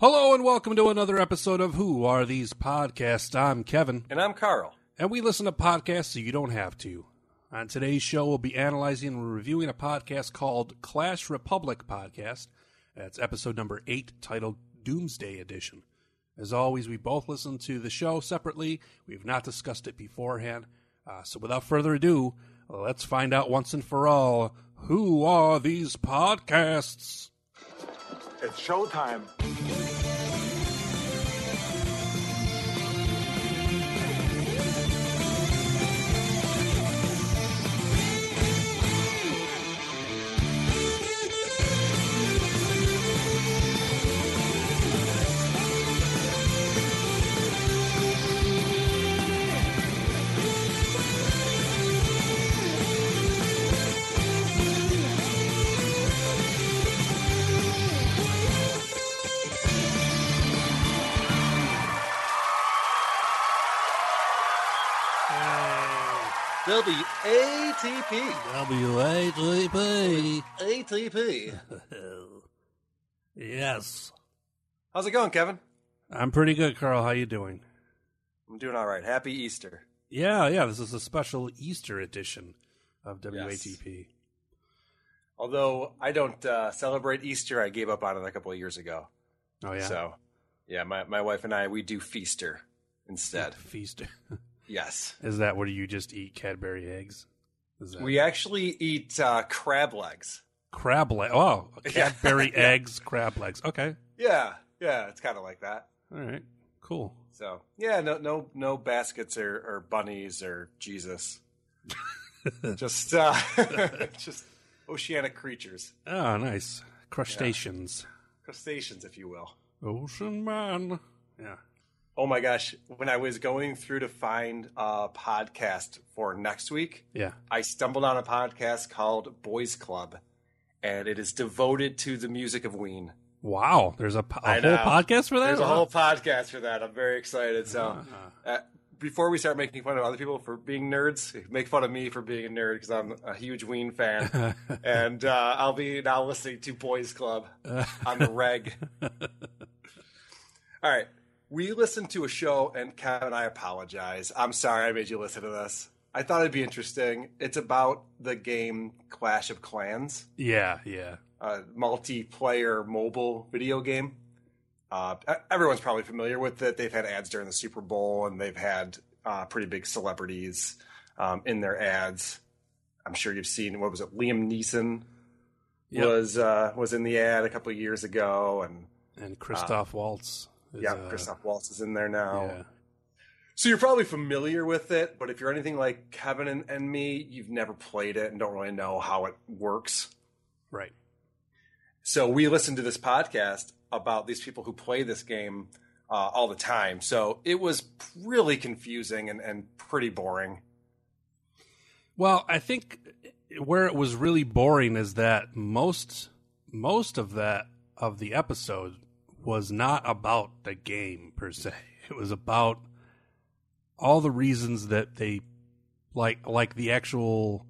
Hello and welcome to another episode of Who Are These Podcasts? I'm Kevin, And I'm Carl. and we listen to podcasts so you don't have to. On today's show, we'll be analyzing and reviewing a podcast called Clash Republic Podcast. That's episode number eight, titled Doomsday Edition. As always, we both listen to the show separately. We've not discussed it beforehand. Uh, so without further ado, let's find out once and for all who are these podcasts? It's showtime. WATP. W-A-T-P. ATP. Yes. How's it going, Kevin? I'm pretty good, Carl. How you doing? I'm doing all right. Happy Easter. Yeah, yeah. This is a special Easter edition of WATP. Yes. Although I don't uh, celebrate Easter, I gave up on it a couple of years ago. Oh yeah. So, yeah, my, my wife and I, we do Feaster instead. feast. Yes. is that where you just eat Cadbury eggs? Is that We actually eat uh, crab legs. crab leg? Oh, Cadbury Yeah. eggs, crab legs. Okay. Yeah, yeah, it's kind of like that. All right. Cool. So, yeah, no, no, no baskets or, or bunnies or Jesus. just, uh, just oceanic creatures, Oh, nice. Crustaceans. crustaceans, if you will. Ocean man. Yeah. Oh my gosh, when I was going through to find a podcast for next week, Yeah. I stumbled on a podcast called Boys Club, and it is devoted to the music of Ween. Wow. There's a, po- a whole podcast for that. There's a whole podcast for that. I'm very excited. So, Uh-huh. uh, before we start making fun of other people for being nerds, make fun of me for being a nerd because I'm a huge Ween fan, and uh, I'll be now listening to Boys Club on the reg. All right, we listened to a show, and Kevin, I apologize. I'm sorry I made you listen to this. I thought it'd be interesting. It's about the game Clash of Clans Yeah. Yeah. a multiplayer mobile video game. Uh, everyone's probably familiar with it. They've had ads during the Super Bowl, and they've had uh, pretty big celebrities um, in their ads. I'm sure you've seen what was it? Liam Neeson Yep. was uh, was in the ad a couple of years ago, and And Christoph Waltz. Is, yeah, uh, Christoph Waltz is in there now. Yeah. So you're probably familiar with it, but if you're anything like Kevin and, and me, you've never played it and don't really know how it works. Right. So we listened to this podcast about these people who play this game uh, all the time. So it was really confusing and, and pretty boring. Well, I think where it was really boring is that most most of that of the episode was not about the game per se. It was about all the reasons that they like like the actual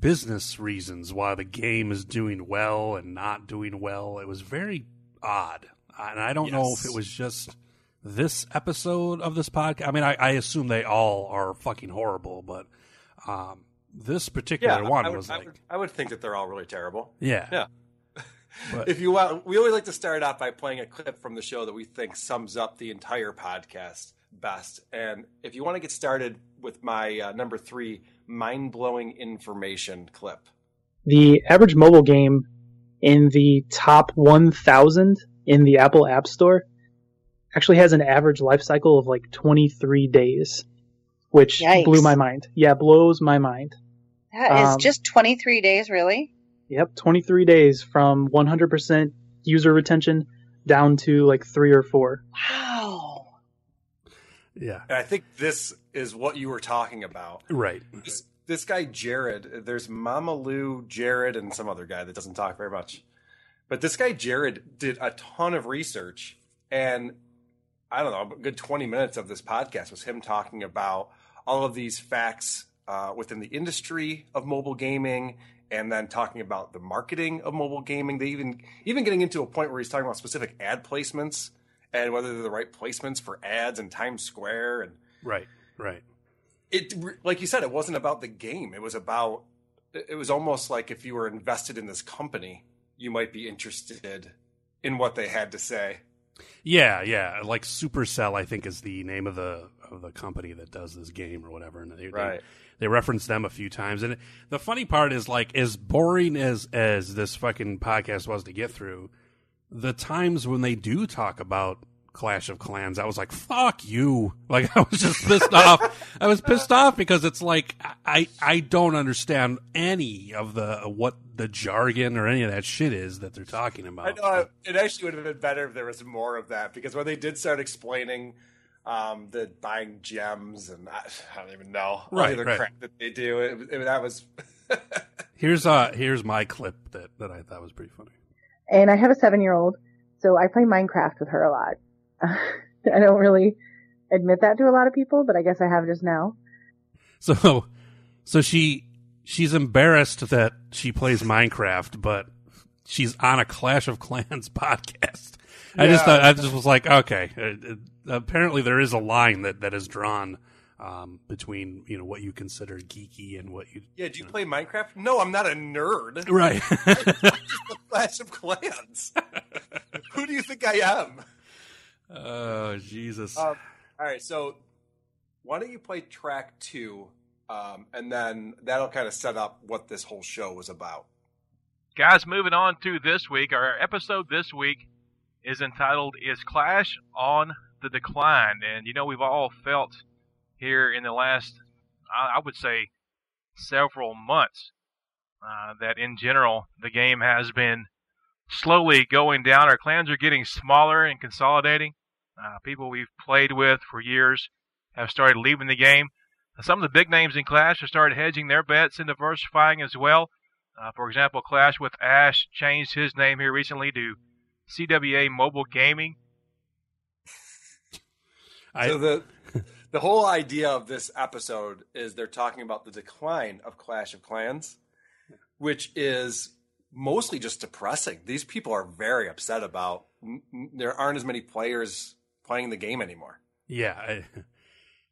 business reasons why the game is doing well and not doing well. It was very odd. And I don't know if it was just this episode of this podcast. I mean, I, I assume they all are fucking horrible, but um, this particular one I would, was I like, would, I would think that they're all really terrible. yeah, Yeah. But- if you want, we always like to start off by playing a clip from the show that we think sums up the entire podcast best. And if you want to get started with my uh, number three mind blowing information clip. The average mobile game in the top 1,000 in the Apple App Store actually has an average life cycle of like 23 days, which Yikes. blew my mind. Yeah, blows my mind. That is Um, just 23 days, really? Yep, 23 days from 100% user retention down to like three or four. Wow. yeah, And I think this is what you were talking about. right. This, this guy, Jared, there's Mama Lou, Jared, and some other guy that doesn't talk very much. But this guy, Jared, did a ton of research. And I don't know, a good 20 minutes of this podcast was him talking about all of these facts uh, within the industry of mobile gaming and then talking about the marketing of mobile gaming. They even even getting into a point where he's talking about specific ad placements and whether they're the right placements for ads in Times Square and Right, right. it like you said it wasn't about the game it was about it was almost like if you were invested in this company you might be interested in what they had to say Yeah, yeah. Like Supercell, I think is the name of the of the company that does this game or whatever. And they, Right. they they reference them a few times. And the funny part is like as boring as as this fucking podcast was to get through, the times when they do talk about Clash of Clans, I was like, "Fuck you!" Like I was just pissed off. I was pissed off because it's like I I don't understand any of the what the jargon or any of that shit is that they're talking about. i know it actually would have been better if there was more of that because when they did start explaining um, the buying gems and I, I don't even know all the other right. crap that they do it, it- that was Here's uh here's my clip that, that I thought was pretty funny. and I have a seven year old, so I play Minecraft with her a lot. I don't really admit that to a lot of people, but I guess I have just now. So so she she's embarrassed that she plays Minecraft, but she's on a Clash of Clans podcast. I just thought I just was like, okay, uh, uh, apparently there is a line that that is drawn um, between you know what you consider geeky and what you yeah do you play minecraft no i'm not a nerd right. clash of clans who do you think i am oh Jesus. Um, all right, so why don't you play track two, um, and then that'll kind of set up what this whole show was about. Guys, moving on to this week. Our episode this week is entitled Is Clash on the Decline? And you know, we've all felt here in the last, I would say, several months uh, that in general the game has been slowly going down. Our clans are getting smaller and consolidating. Uh, people we've played with for years have started leaving the game. Some of the big names in Clash have started hedging their bets and diversifying as well. Uh, for example, Clash with Ash changed his name here recently to CWA Mobile Gaming. I, so the the whole idea of this episode is they're talking about the decline of Clash of Clans, which is mostly just depressing. These people are very upset about n- n- there aren't as many players playing the game anymore. Yeah, I,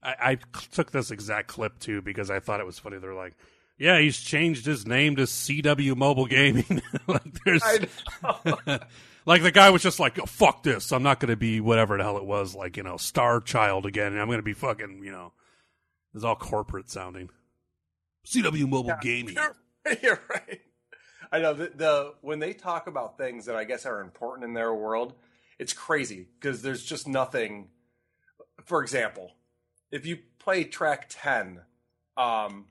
I, I took this exact clip too because I thought it was funny. They're like, "Yeah, he's changed his name to CW Mobile Gaming." like, there's, I know. like the guy was just like, oh, "Fuck this! I'm not going to be whatever the hell it was, like you know, Star Child again. I'm going to be fucking, you know, it's all corporate sounding." CW Mobile Gaming. You're, you're right. I know the, the when they talk about things that I guess are important in their world, it's crazy because there's just nothing. For example, if you play track ten, um,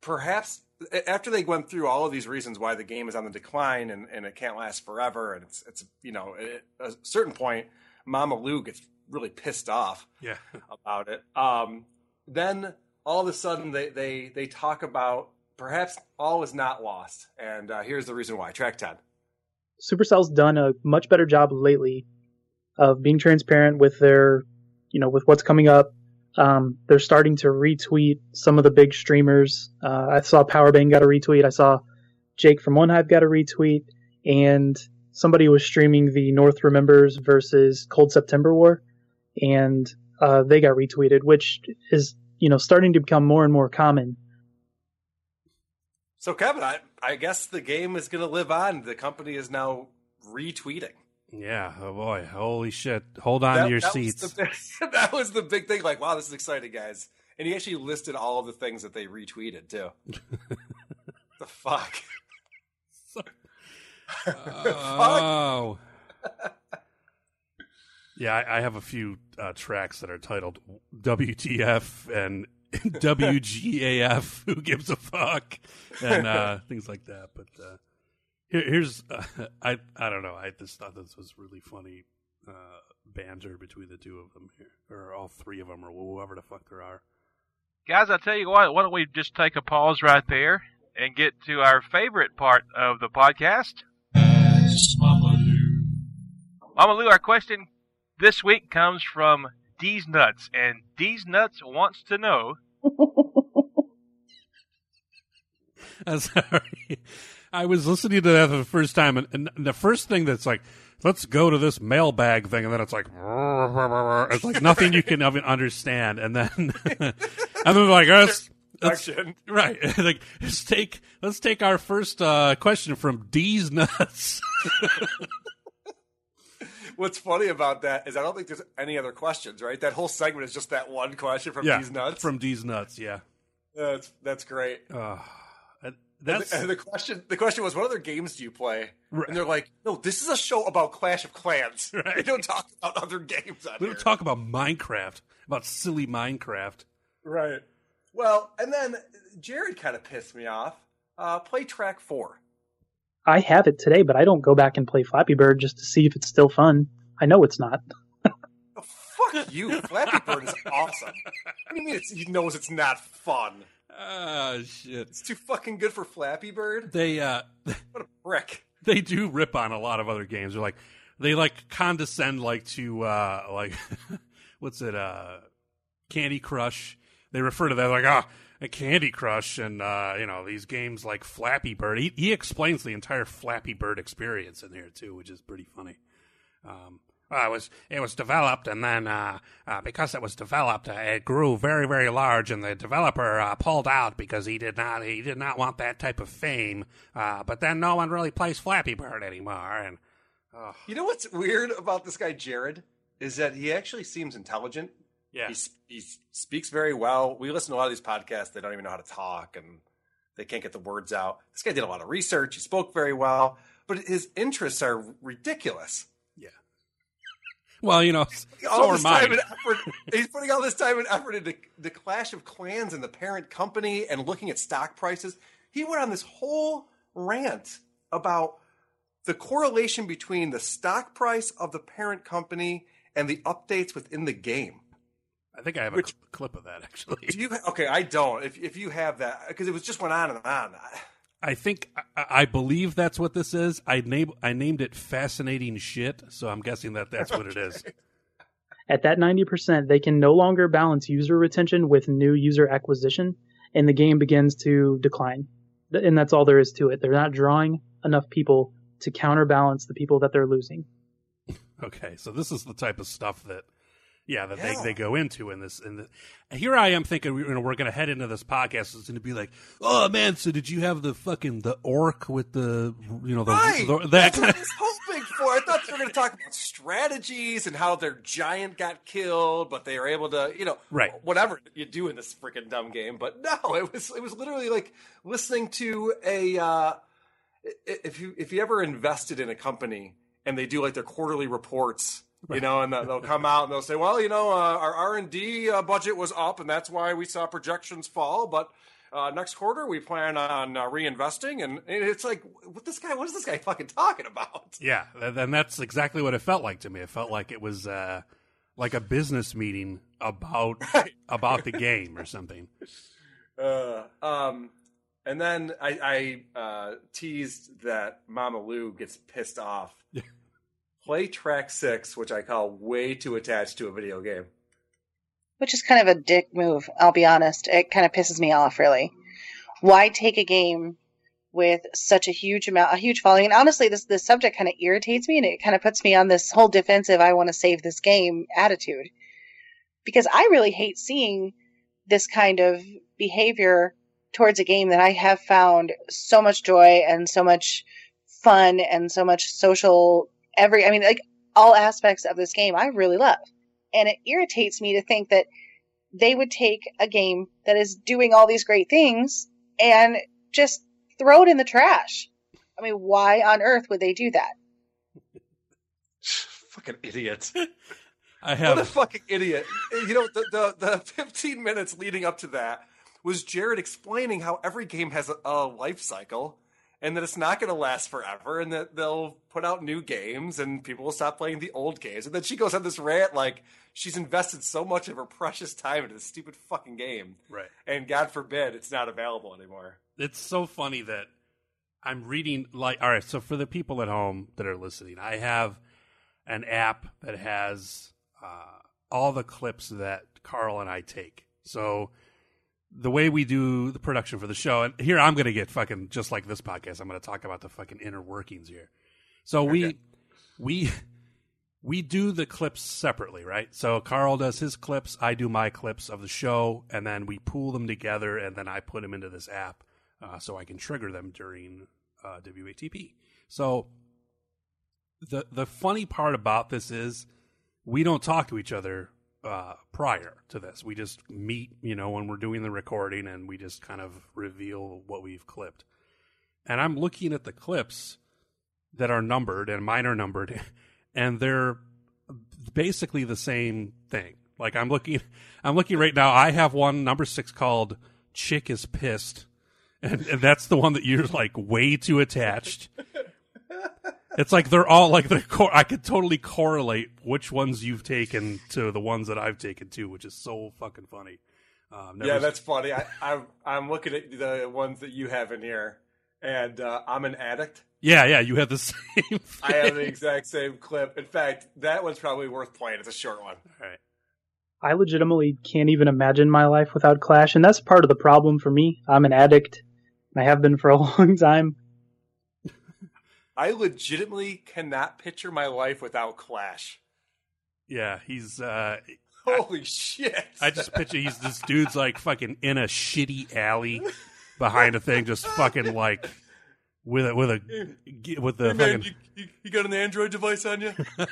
perhaps after they went through all of these reasons why the game is on the decline and, and it can't last forever, and it's it's you know at a certain point, Mama Lou gets really pissed off Yeah, about it. Um, then all of a sudden they, they, they talk about perhaps all is not lost. And uh, here's the reason why. Track 10. Supercell's done a much better job lately of being transparent with their, you know, with what's coming up. Um, they're starting to retweet some of the big streamers. Uh, I saw Powerbang got a retweet. I saw Jake from One Hive got a retweet, and somebody was streaming the North Remembers versus Cold September War, and uh, they got retweeted, which is you know starting to become more and more common. So, Kevin, I, I guess the game is going to live on. The company is now retweeting. Yeah. Oh boy. Holy shit. Hold on That- to your that was seats. the that was the big thing. Like, wow, this is exciting, guys. And he actually listed all of the things that they retweeted too. the fuck. Oh. yeah, I, I have a few uh, tracks that are titled WTF and WGAF. Who gives a fuck? And uh, things like that. But uh, here, here's uh, I I don't know. I just thought this was really funny uh, banter between the two of them here, or all three of them, or whoever the fuck there are. Guys, I tell you what, why don't we just take a pause right there and get to our favorite part of the podcast? Ask Mama Lou. Mama Lou, our question this week comes from D's Nuts, and D's Nuts wants to know. I'm sorry. I was listening to that for the first time, and, and the first thing that's like, let's go to this mailbag thing, and then it's like, it's like nothing you can even understand, and then, and then like, let's, let's right, like let's take let's take our first uh, question from D's nuts. What's funny about that is I don't think there's any other questions, right? That whole segment is just that one question from yeah, these nuts. from D's nuts. Yeah, that's that's great. uh, that's the, and the question the question was, what other games do you play? Right. And they're like, no, this is a show about Clash of Clans. Right. We don't talk about other games on we don't talk about Minecraft, about silly Minecraft. Right. Well, and then Jared kind of pissed me off. Uh, play track four. I have it today, but I don't go back and play Flappy Bird just to see if it's still fun. I know it's not. Oh, fuck you. Flappy Bird is awesome. What do you mean it's, he knows it's not fun? Ah, shit. It's too fucking good for Flappy Bird. They uh, What a prick. they do rip on a lot of other games. They're like they like condescend like to uh like what's it uh Candy Crush. They refer to that like ah a Candy Crush and uh you know these games like Flappy Bird. He he explains the entire Flappy Bird experience in there too, which is pretty funny. Um uh, it was it was developed, and then uh, uh, because it was developed, uh, it grew very very large, and the developer uh, pulled out because he did not he did not want that type of fame. Uh, but then no one really plays Flappy Bird anymore, and You know what's weird about this guy, Jared? Is that he actually seems intelligent. yeah, He, he speaks very well. We listen to a lot of these podcasts. They don't even know how to talk and they can't get the words out. This guy did a lot of research. He spoke very well, but his interests are ridiculous. Well, you know, all so are this time and effort. He's putting all this time and effort into the Clash of Clans and the parent company and looking at stock prices. He went on this whole rant about the correlation between the stock price of the parent company and the updates within the game. I think I have a Which- cl- clip of that actually. Do you? Okay, I don't. If if you have that, because it was just went on and on. I think I, I believe that's what this is. I named I named it fascinating shit, so I'm guessing that that's what it is. At that 90%, they can no longer balance user retention with new user acquisition, and the game begins to decline. And that's all there is to it. They're not drawing enough people to counterbalance the people that they're losing. Okay, so this is the type of stuff that, yeah, that Yeah. they, they go into in this. In the, and here I am thinking, you know, we're going to head into this podcast. It's going to be like, oh man, so did you have the fucking the orc with the, you know, the, Right. the that That's kind what I was hoping for. I thought they were going to talk about strategies and how their giant got killed, but they were able to, you know, Right. whatever you do in this freaking dumb game. But no, it was it was literally like listening to a. Uh, if you if you ever invested in a company and they do like their quarterly reports. You know, and they'll come out and they'll say, "Well, you know, uh, our R and D uh, budget was up, and that's why we saw projections fall. But uh, next quarter, we plan on uh, reinvesting." And, it's like, what this guy? What is this guy fucking talking about? yeah, and and that's exactly what it felt like to me. It felt like it was uh, like a business meeting about about the game or something. Uh, um, and then I, I uh, teased that Mama Lou gets pissed off. Play track six, which I call way too attached to a video game. which is kind of a dick move. I'll be honest. It kind of pisses me off, really. Why take a game with such a huge amount, a huge following? And honestly, this this subject kind of irritates me, and it kind of puts me on this whole defensive. I want to save this game attitude because I really hate seeing this kind of behavior towards a game that I have found so much joy and so much fun and so much social every I mean like all aspects of this game I really love. And it irritates me to think that they would take a game that is doing all these great things and just throw it in the trash. I mean, why on earth would they do that? fucking idiot. I have What a fucking idiot. You know, the, the, the 15 minutes leading up to that was Jared explaining how every game has a, a life cycle and that it's not going to last forever and that they'll put out new games and people will stop playing the old games. And then she goes on this rant like she's invested so much of her precious time into this stupid fucking game. Right. And God forbid it's not available anymore. it's so funny that I'm reading like all right, so for the people at home that are listening, I have an app that has uh, all the clips that Carl and I take. So the way we do the production for the show, and here I'm going to get fucking just like this podcast. I'm going to talk about the fucking inner workings here. So we we we do the clips separately, right? So Carl does his clips, I do my clips of the show, and then we pool them together, and then I put them into this app uh, so I can trigger them during uh, WATP. So the the funny part about this is we don't talk to each other uh, prior to this. We just meet, you know, when we're doing the recording, and we just kind of reveal what we've clipped. And I'm looking at the clips that are numbered, and mine are numbered, and they're basically the same thing. Like I'm looking, I'm looking right now. I have one number six called "Chick is Pissed," and, and that's the one that you're like way too attached. It's like they're all like the cor- I could totally correlate which ones you've taken to the ones that I've taken too, which is so fucking funny. Um, yeah, s- that's funny. I, I'm, I'm looking at the ones that you have in here, and uh, I'm an addict. yeah, yeah. You have the same. I have the exact same clip. In fact, that one's probably worth playing. It's a short one. All right. I legitimately can't even imagine my life without Clash, and that's part of the problem for me. I'm an addict, and I have been for a long time. I legitimately cannot picture my life without Clash. Yeah, he's. uh Holy shit! I just picture he's this dude's like fucking in a shitty alley behind a thing, just fucking like with a with a with the Hey, man, fucking. you, you, you got an Android device on you? you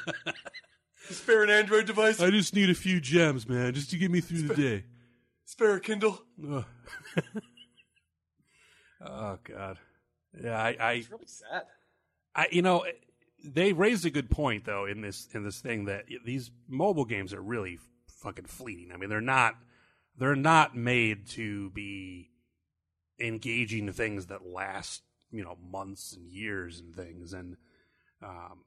spare an Android device? I just need a few gems, man, just to get me through the day. Spare a Kindle? Ugh. oh God, yeah, I, I, It's really sad. I, you know, they raised a good point though in this in this thing that these mobile games are really fucking fleeting. I mean, they're not they're not made to be engaging things that last you know months and years and things and um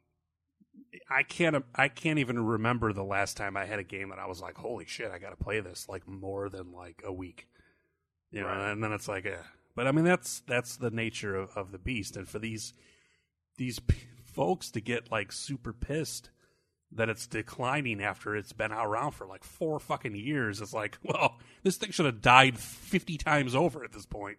I can't I can't even remember the last time I had a game that I was like holy shit I got to play this like more than like a week you know Right. and then it's like eh. but I mean that's that's the nature of, of the beast and for these these p- folks to get like super pissed that it's declining after it's been around for like four fucking years. It's like, well, this thing should have died 50 times over at this point.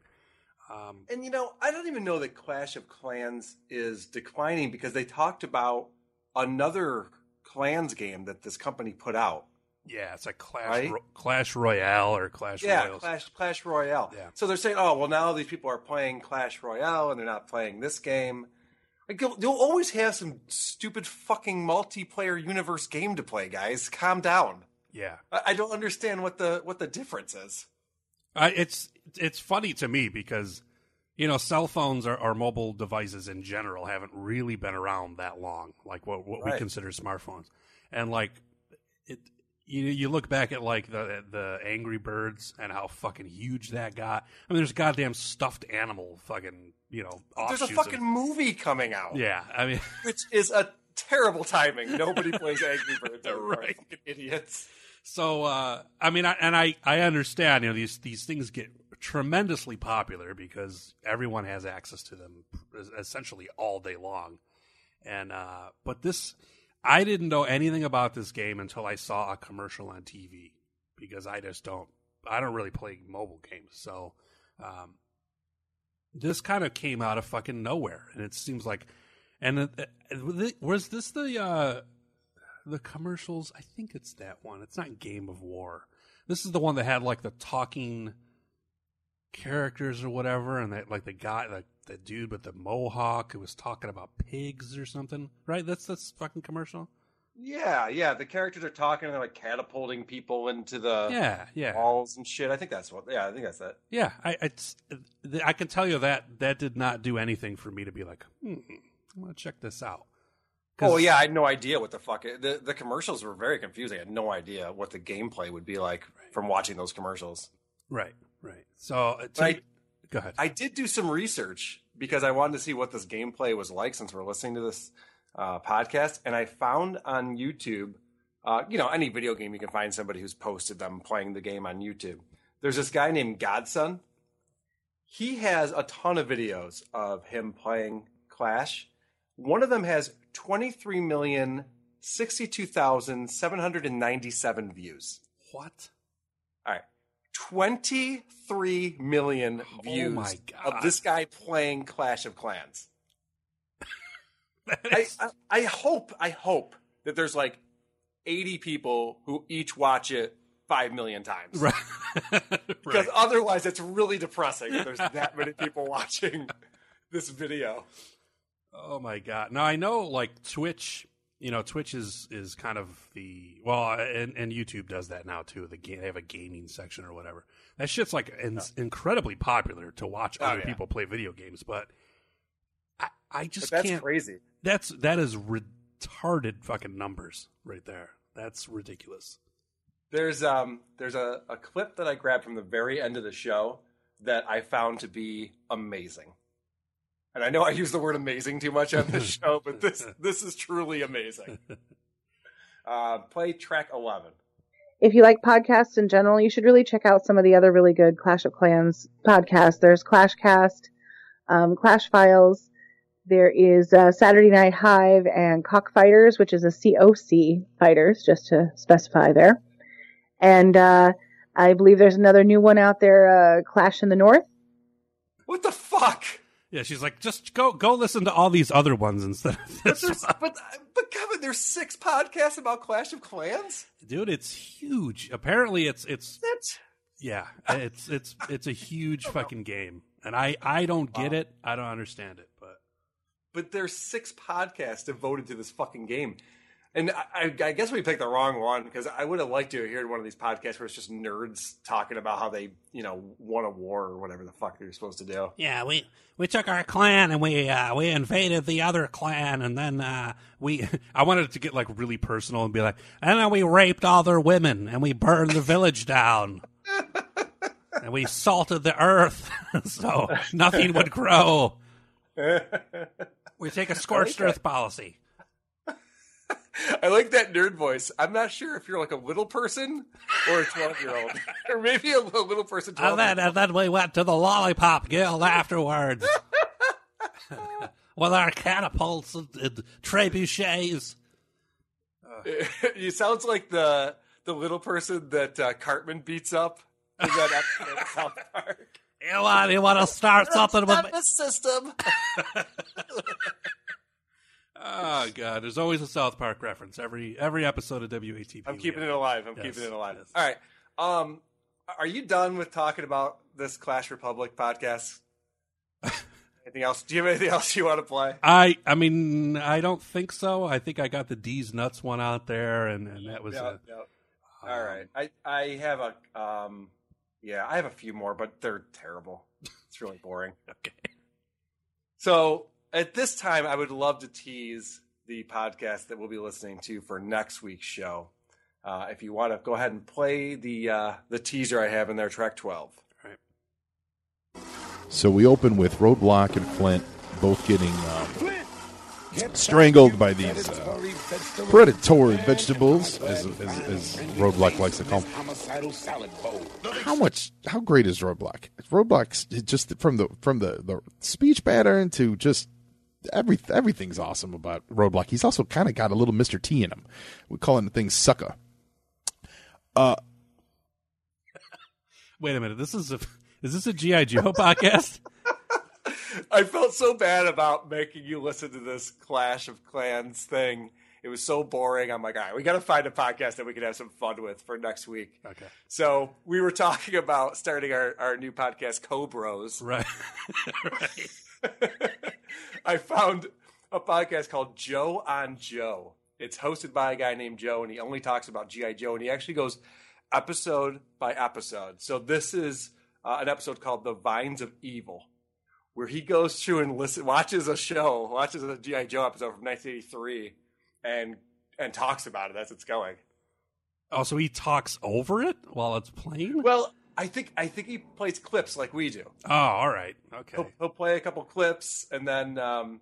Um, And you know, I don't even know that Clash of Clans is declining because they talked about another Clans game that this company put out. yeah, it's like Clash, Right? Ro- Clash Royale or Clash yeah, Royale. Clash Clash Royale. Yeah. So they're saying, oh well, now these people are playing Clash Royale and they're not playing this game. Like you'll, you'll always have some stupid fucking multiplayer universe game to play, guys. Calm down. Yeah. I, I don't understand what the what the difference is. I, it's it's funny to me because you know cell phones or, or mobile devices in general haven't really been around that long, like what what we consider smartphones, and like it. You you look back at like the the Angry Birds and how fucking huge that got. I mean, there's a goddamn stuffed animal fucking you know. There's a offshoots of- fucking movie coming out. yeah. I mean, Which is a terrible timing. Nobody plays Angry Birds. Right. Fucking idiots. So uh, I mean, I, and I I understand. You know, these these things get tremendously popular because everyone has access to them essentially all day long. And uh, but this, I didn't know anything about this game until I saw a commercial on TV because I just don't I don't really play mobile games. So um, this kind of came out of fucking nowhere, and it seems like. And uh, was this the uh, the commercials? I think it's that one. It's not Game of War. This is the one that had like the talking characters or whatever, and that like the guy, like the dude with the mohawk who was talking about pigs or something, right? That's that's fucking commercial. Yeah, yeah. The characters are talking and they're like catapulting people into the Yeah, yeah. walls and shit. I think that's what. Yeah, I think that's it. Yeah, I it's, I can tell you that that did not do anything for me to be like, hmm, I'm gonna check this out. Oh yeah, I had no idea what the fuck. It, the The commercials were very confusing. I had no idea what the gameplay would be like from watching those commercials. right, right. So uh, to- Right. Go ahead. I did do some research because I wanted to see what this gameplay was like since we're listening to this uh, podcast, and I found on YouTube, uh, you know, any video game you can find somebody who's posted them playing the game on YouTube. There's this guy named Godson. He has a ton of videos of him playing Clash. One of them has 23 million 62,797 views. what? All right. 23 million oh views Oh of this guy playing Clash of Clans. That I, I, I hope, I hope that there's like 80 people who each watch it 5 million times. right. Because right. otherwise, it's really depressing if there's that many people watching this video. Oh my god! Now I know like Twitch. You know, Twitch is is kind of the well, and, and YouTube does that now too. The game they have a gaming section or whatever. That shit's like in, incredibly popular to watch Oh, other yeah. people play video games. But I, I But just that's can't. crazy. That's that is retarded fucking numbers right there. That's ridiculous. There's um there's a, a clip that I grabbed from the very end of the show that I found to be amazing. And I know I use the word amazing too much on this show, but this this is truly amazing. Uh, play track eleven. if you like podcasts in general, you should really check out some of the other really good Clash of Clans podcasts. There's Clashcast, um, Clash Files. There is uh, Saturday Night Hive and Cockfighters, which is a COC fighters, just to specify there. And uh, I believe there's another new one out there, uh, Clash in the North. What the fuck? Yeah, she's like, just go go listen to all these other ones instead of But this. there's but but Kevin, there's six podcasts about Clash of Clans. Dude, it's huge. Apparently, it's it's That's Yeah, it's it's it's a huge fucking game, and I I don't get it. I don't understand it, but but there's six podcasts devoted to this fucking game. And I, I- guess we picked the wrong one because I would have liked to hear one of these podcasts where it's just nerds talking about how they, you know, won a war or whatever the fuck they're supposed to do. yeah, we we took our clan and we uh, we invaded the other clan, and then uh, we I wanted it to get like really personal and be like, and then we raped all their women and we burned the village down. And we salted the earth so nothing would grow. We take a scorched earth policy. I like that nerd voice. I'm not sure if you're like a little person or a 12 year old, or maybe a little person. 12 And then, and then we went to the Lollipop Guild afterwards with our catapults and, and trebuchets. you sounds like the the little person that uh, Cartman beats up in that episode of South Park. You want, you want to start something with the system. Oh god, there's always a South Park reference every every episode of WATP. I'm keeping it alive. I'm Yes, keeping it alive. yes. All right. Um, are you done with talking about this Clash Republic podcast? anything else? Do you have anything else you want to play? I I mean I don't think so. I think I got the D's nuts one out there, and, and that was it. All right. I I have a um, yeah, I have a few more, but they're terrible. It's really boring. Okay. So at this time, I would love to tease the podcast that we'll be listening to for next week's show. Uh, if you want to go ahead and play the uh, the teaser I have in there, track twelve. So we open with Roadblock and Flint both getting um, strangled by these uh, predatory vegetables, as, as, as Roadblock likes to call them. How much? How great is Roadblock? Roadblock's just from the from the, the speech pattern to just every everything's awesome about Roadblock. He's also kind of got a little Mr. T in him. We call him the thing sucker. Uh, Wait a minute. This is a is this a GI Joe podcast? I felt so bad about making you listen to this Clash of Clans thing It was so boring. I'm like, all right, we got to find a podcast that we can have some fun with for next week. Okay. So we were talking about starting our, our new podcast, Cobros. Right. right. I found a podcast called Joe on Joe. It's hosted by a guy named Joe, and he only talks about G.I. Joe, and he actually goes episode by episode. So this is uh, an episode called The Vines of Evil, where he goes through and listen, watches a show, watches a G.I. Joe episode from 1983, and and talks about it as it's going. Oh, so he talks over it while it's playing? Well, I think I think he plays clips like we do. Oh, all right. Okay. He'll, he'll play a couple clips, and then um,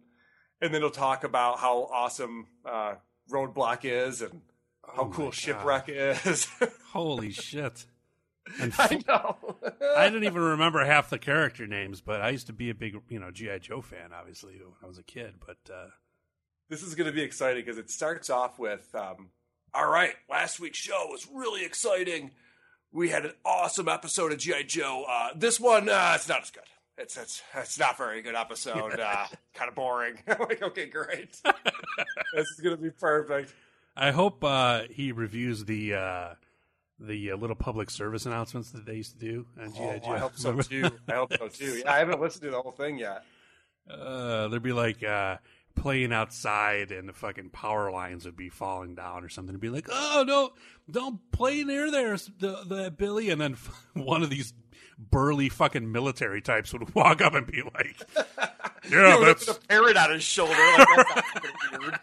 and then he'll talk about how awesome uh, Roadblock is and how Oh cool God. Shipwreck is. Holy shit. And I know. I didn't even remember half the character names, but I used to be a big, you know, GI Joe fan, obviously, when I was a kid. But uh, this is going to be exciting because it starts off with, um, all right, last week's show was really exciting. We had an awesome episode of GI Joe. Uh, this one, uh, it's not as good. It's it's it's not very good episode. Uh, kind of boring. I'm like, okay, great. this is going to be perfect. I hope uh, he reviews the uh, the uh, little public service announcements that they used to do on GI Oh, Joe. I hope so too. I hope so too. Yeah, I haven't listened to the whole thing yet. Uh, there'd be like uh, playing outside, and the fucking power lines would be falling down or something. It'd be like, "Oh no, don't play near there, the, the Billy." And then one of these burly fucking military types would walk up and be like, "Yeah, that's a parrot on his shoulder. Like, that's fucking weird.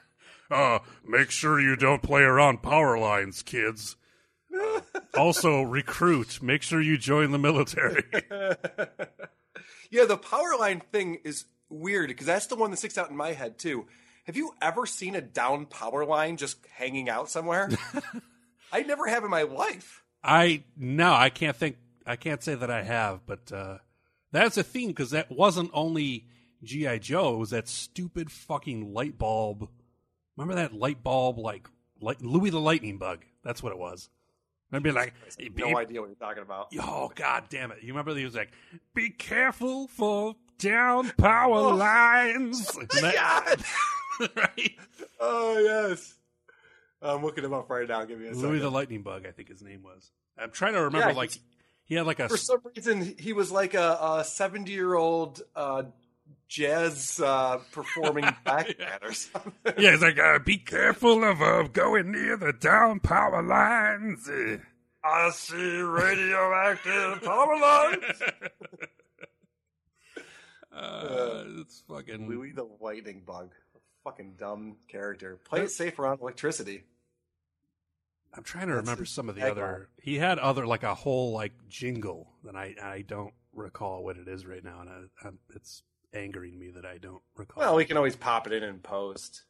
uh, make sure you don't play around power lines, kids." also, recruit. Make sure you join the military. yeah, the power line thing is weird because that's the one that sticks out in my head too. Have you ever seen a down power line just hanging out somewhere? I never have in my life. I no, I can't think. I can't say that I have, but uh, that's a theme because that wasn't only GI Joe. It was that stupid fucking light bulb. Remember that light bulb, like, like Louis the Lightning Bug? That's what it was. Remember, like, I have no idea what you're talking about. oh god damn it! You remember he was like, "Be careful for down power lines." That- God. right? Oh yes. I'm looking him up right now. Give me a Louis second. the Lightning Bug, I think his name was. I'm trying to remember. Yeah, like, he had like a For some reason, he was like a 70 year old uh, jazz uh, performing backman or something. Yeah, it's like, uh, be careful of uh, going near the down power lines. I see radioactive power lines. Uh, it's fucking. Louis the Lightning Bug. A fucking dumb character. Play it safe around electricity. I'm trying to That's remember some of the tagline. other. He had other like a whole like jingle that I I don't recall what it is right now, and I, I, it's angering me that I don't recall. Well, we can always pop it in and post.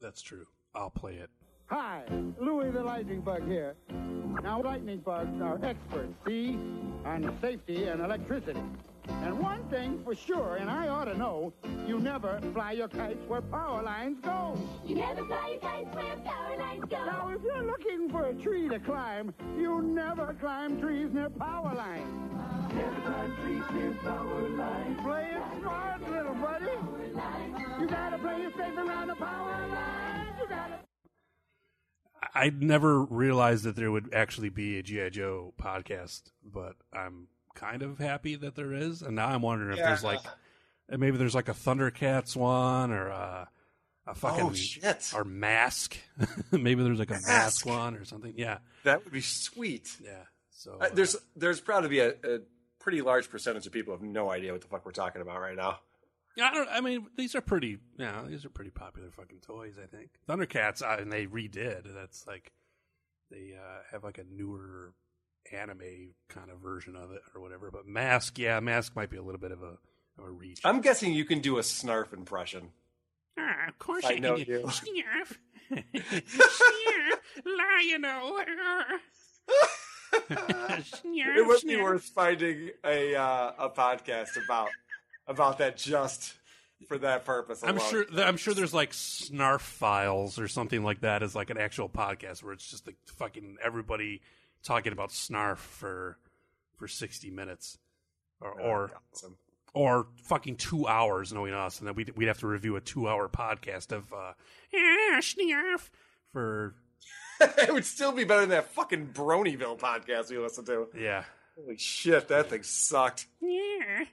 That's true. I'll play it. Hi, Louis the Lightning Bug here. Now, lightning bugs are experts, see, on safety and electricity. And one thing for sure, and I ought to know, you never fly your kites where power lines go. You never fly your kites where power lines go. Now, if you're looking for a tree to climb, you never climb trees near power lines. Never climb trees near power lines. Play it smart, little buddy. You gotta play it safe around the power lines. You gotta. I never realized that there would actually be a GI Joe podcast, but I'm kind of happy that there is. And now I'm wondering if there's like uh, maybe there's like a Thundercats one or a, a fucking Oh, shit. or Mask. maybe there's like a mask. Mask. one or something. Yeah, That would be sweet. yeah. So Uh, there's there's probably be a, a pretty large percentage of people have no idea what the fuck we're talking about right now. Yeah, I don't. I mean, these are pretty. Yeah, these are pretty popular fucking toys. I think Thundercats, uh, and they redid. That's like they uh, have like a newer anime kind of version of it or whatever. But Mask, yeah, Mask might be a little bit of a of a reach. I'm guessing you can do a snarf impression. Ah, of course I I know can. you. Snarf. Snarf. Lion-O. it would be worth finding a uh, a podcast about about that just for that purpose. I'm sure. th- I'm sure there's like Snarf files or something like that as like an actual podcast where it's just like fucking everybody talking about Snarf for for 60 minutes, or Oh, or awesome. or fucking two hours knowing us, and then we'd, we'd have to review a two hour podcast of uh, eh, Snarf for it would still be better than that fucking Bronyville podcast we listened to. yeah. Holy shit, that thing sucked. Yeah.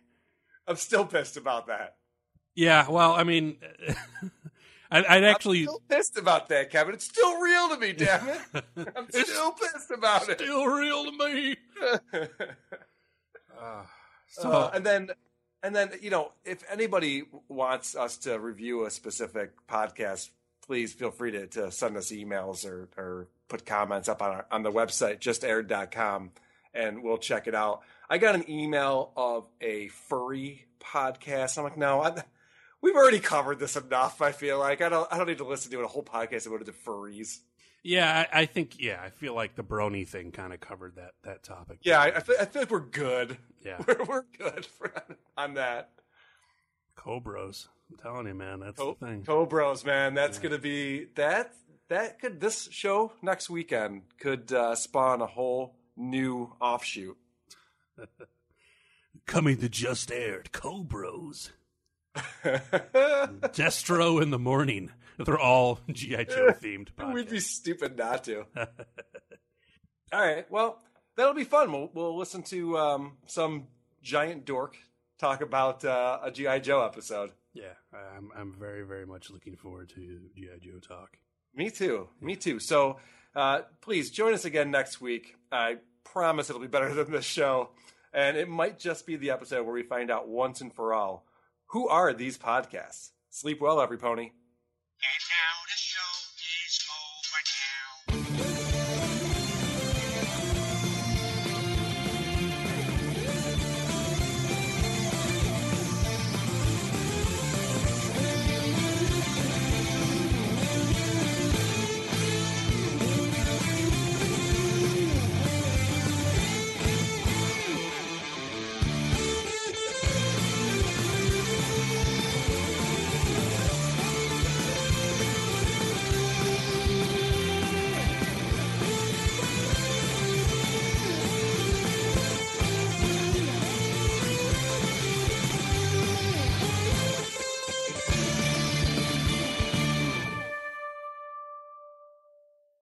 I'm still pissed about that. Yeah, well, I mean, I'd, I'd actually I'm still pissed about that, Kevin. It's still real to me, damn it. I'm still pissed about it. still real to me. Uh, so Uh, and then and then you know if anybody wants us to review a specific podcast please feel free to, to send us emails or, or put comments up on our, on the website justaired.com and we'll check it out i got an email of a furry podcast i'm like no I, we've already covered this enough i feel like i don't i don't need to listen to it, a whole podcast about the furries yeah, I, I think yeah, I feel like the Brony thing kind of covered that that topic. yeah i, I, feel, I feel like we're good Yeah, we're, we're good for, on that Cobros. I'm telling you, man, that's Co- the thing. Cobros, man, that's gonna be that. That could this show next weekend could uh, spawn a whole new offshoot. Coming to just aired, Cobros. Destro in the morning. They're all GI Joe themed. We'd be stupid not to. All right, well, that'll be fun. We'll we'll listen to um, some giant dork talk about uh, a GI Joe episode. Yeah, I'm I'm very very much looking forward to GI Joe talk. Me too. Me too. So uh, please join us again next week. I promise it'll be better than this show. And it might just be the episode where we find out once and for all who are these podcasts. Sleep well, every pony.